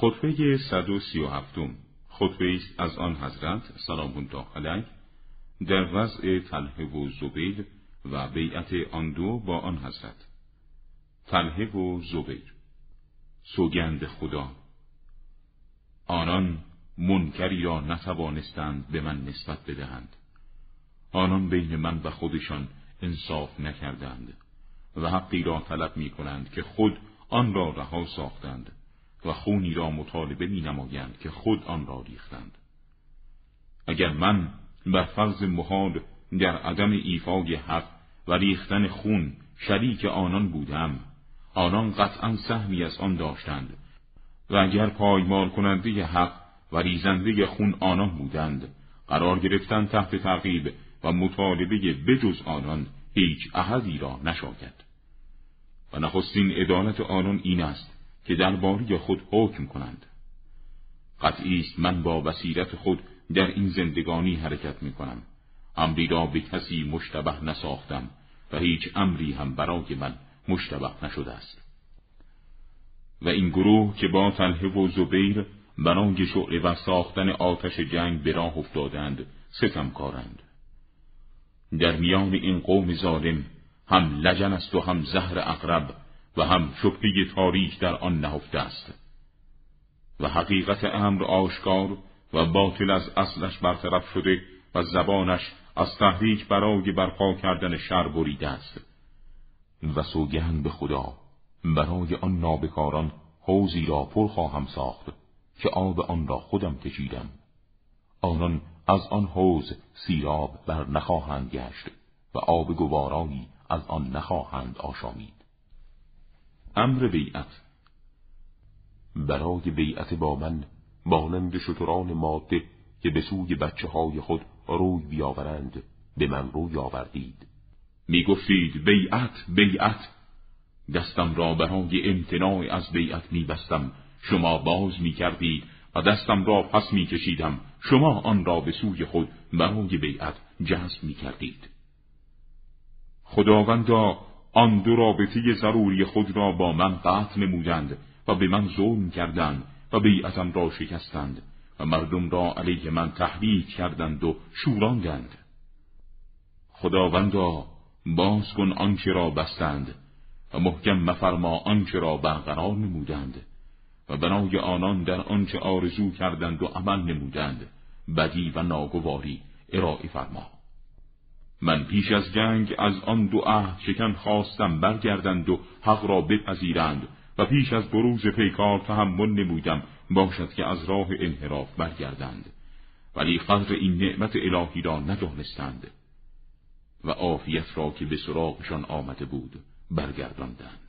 خطبه 137 خطبه است از آن حضرت سلام الله علیه در وضع تله و زبیر و بیعت آن دو با آن حضرت. تله و زبیر. سوگند خدا آنان منکری را نتوانستند به من نسبت بدهند. آنان بین من و خودشان انصاف نکردند و حقی را طلب می کنند که خود آن را رها ساختند. و خونی را مطالبه می نمایند که خود آن را ریختند. اگر من بر فرض محال در عدم ایفای حق و ریختن خون شریک آنان بودم آنان قطعا سهمی از آن داشتند و اگر پایمال کننده حق و ریزنده خون آنان بودند قرار گرفتن تحت تعقیب و مطالبه بجز آنان هیچ احدی را نشاید. و نخستین عدالت آنان این است که درباره خود حکم کنند. قطعی است من با بصیرت خود در این زندگانی حرکت می کنم امری را به کسی مشتبه نساختم و هیچ امری هم برای من مشتبه نشده است. و این گروه که با تله و زبیر برای شعله و ساختن آتش جنگ به راه افتادند ستمکارند در میان این قوم ظالم هم لجن است و هم زهر اقرب و هم شبهه تاریک در آن نهفته است. و حقیقت امر آشکار و باطل از اصلش برطرف شده و زبانش از تحریک برای برپا کردن شر بریده است. و سوگند به خدا برای آن نابکاران حوزی را پر خواهم ساخت که آب آن را خودم کشیدم. آنان از آن حوز سیراب بر نخواهند گشت و آب گوارایی از آن نخواهند آشامید. امر بیعت. برای بیعت با من مانند شتران ماده که به سوی بچه های خود روی بیاورند به من روی آوردید. می گفتید بیعت بیعت. دستم را برای امتناع از بیعت می بستم شما باز می کردید و دستم را پس می کشیدم شما آن را به سوی خود برای بیعت جذب می کردید خداوندا آن دو رابطه ضروری خود را با من قطع نمودند و به من ظلم کردند و بیعتم را شکستند و مردم را علیه من تحریک کردند و شوراندند خداوندا باز کن آنچه را بستند و محکم مفرما آنچه را برقرار نمودند و بنای آنان در آنچه آرزو کردند و عمل نمودند بدی و ناگواری ارائه فرما. من پیش از جنگ از آن دو عهد شکن خواستم برگردند و حق را بپذیرند و پیش از بروز پیکار تحمل نمودم باشد که از راه انحراف برگردند. ولی قدر این نعمت الهی را ندانستند و عافیت را که به سراغشان آمده بود برگرداندند.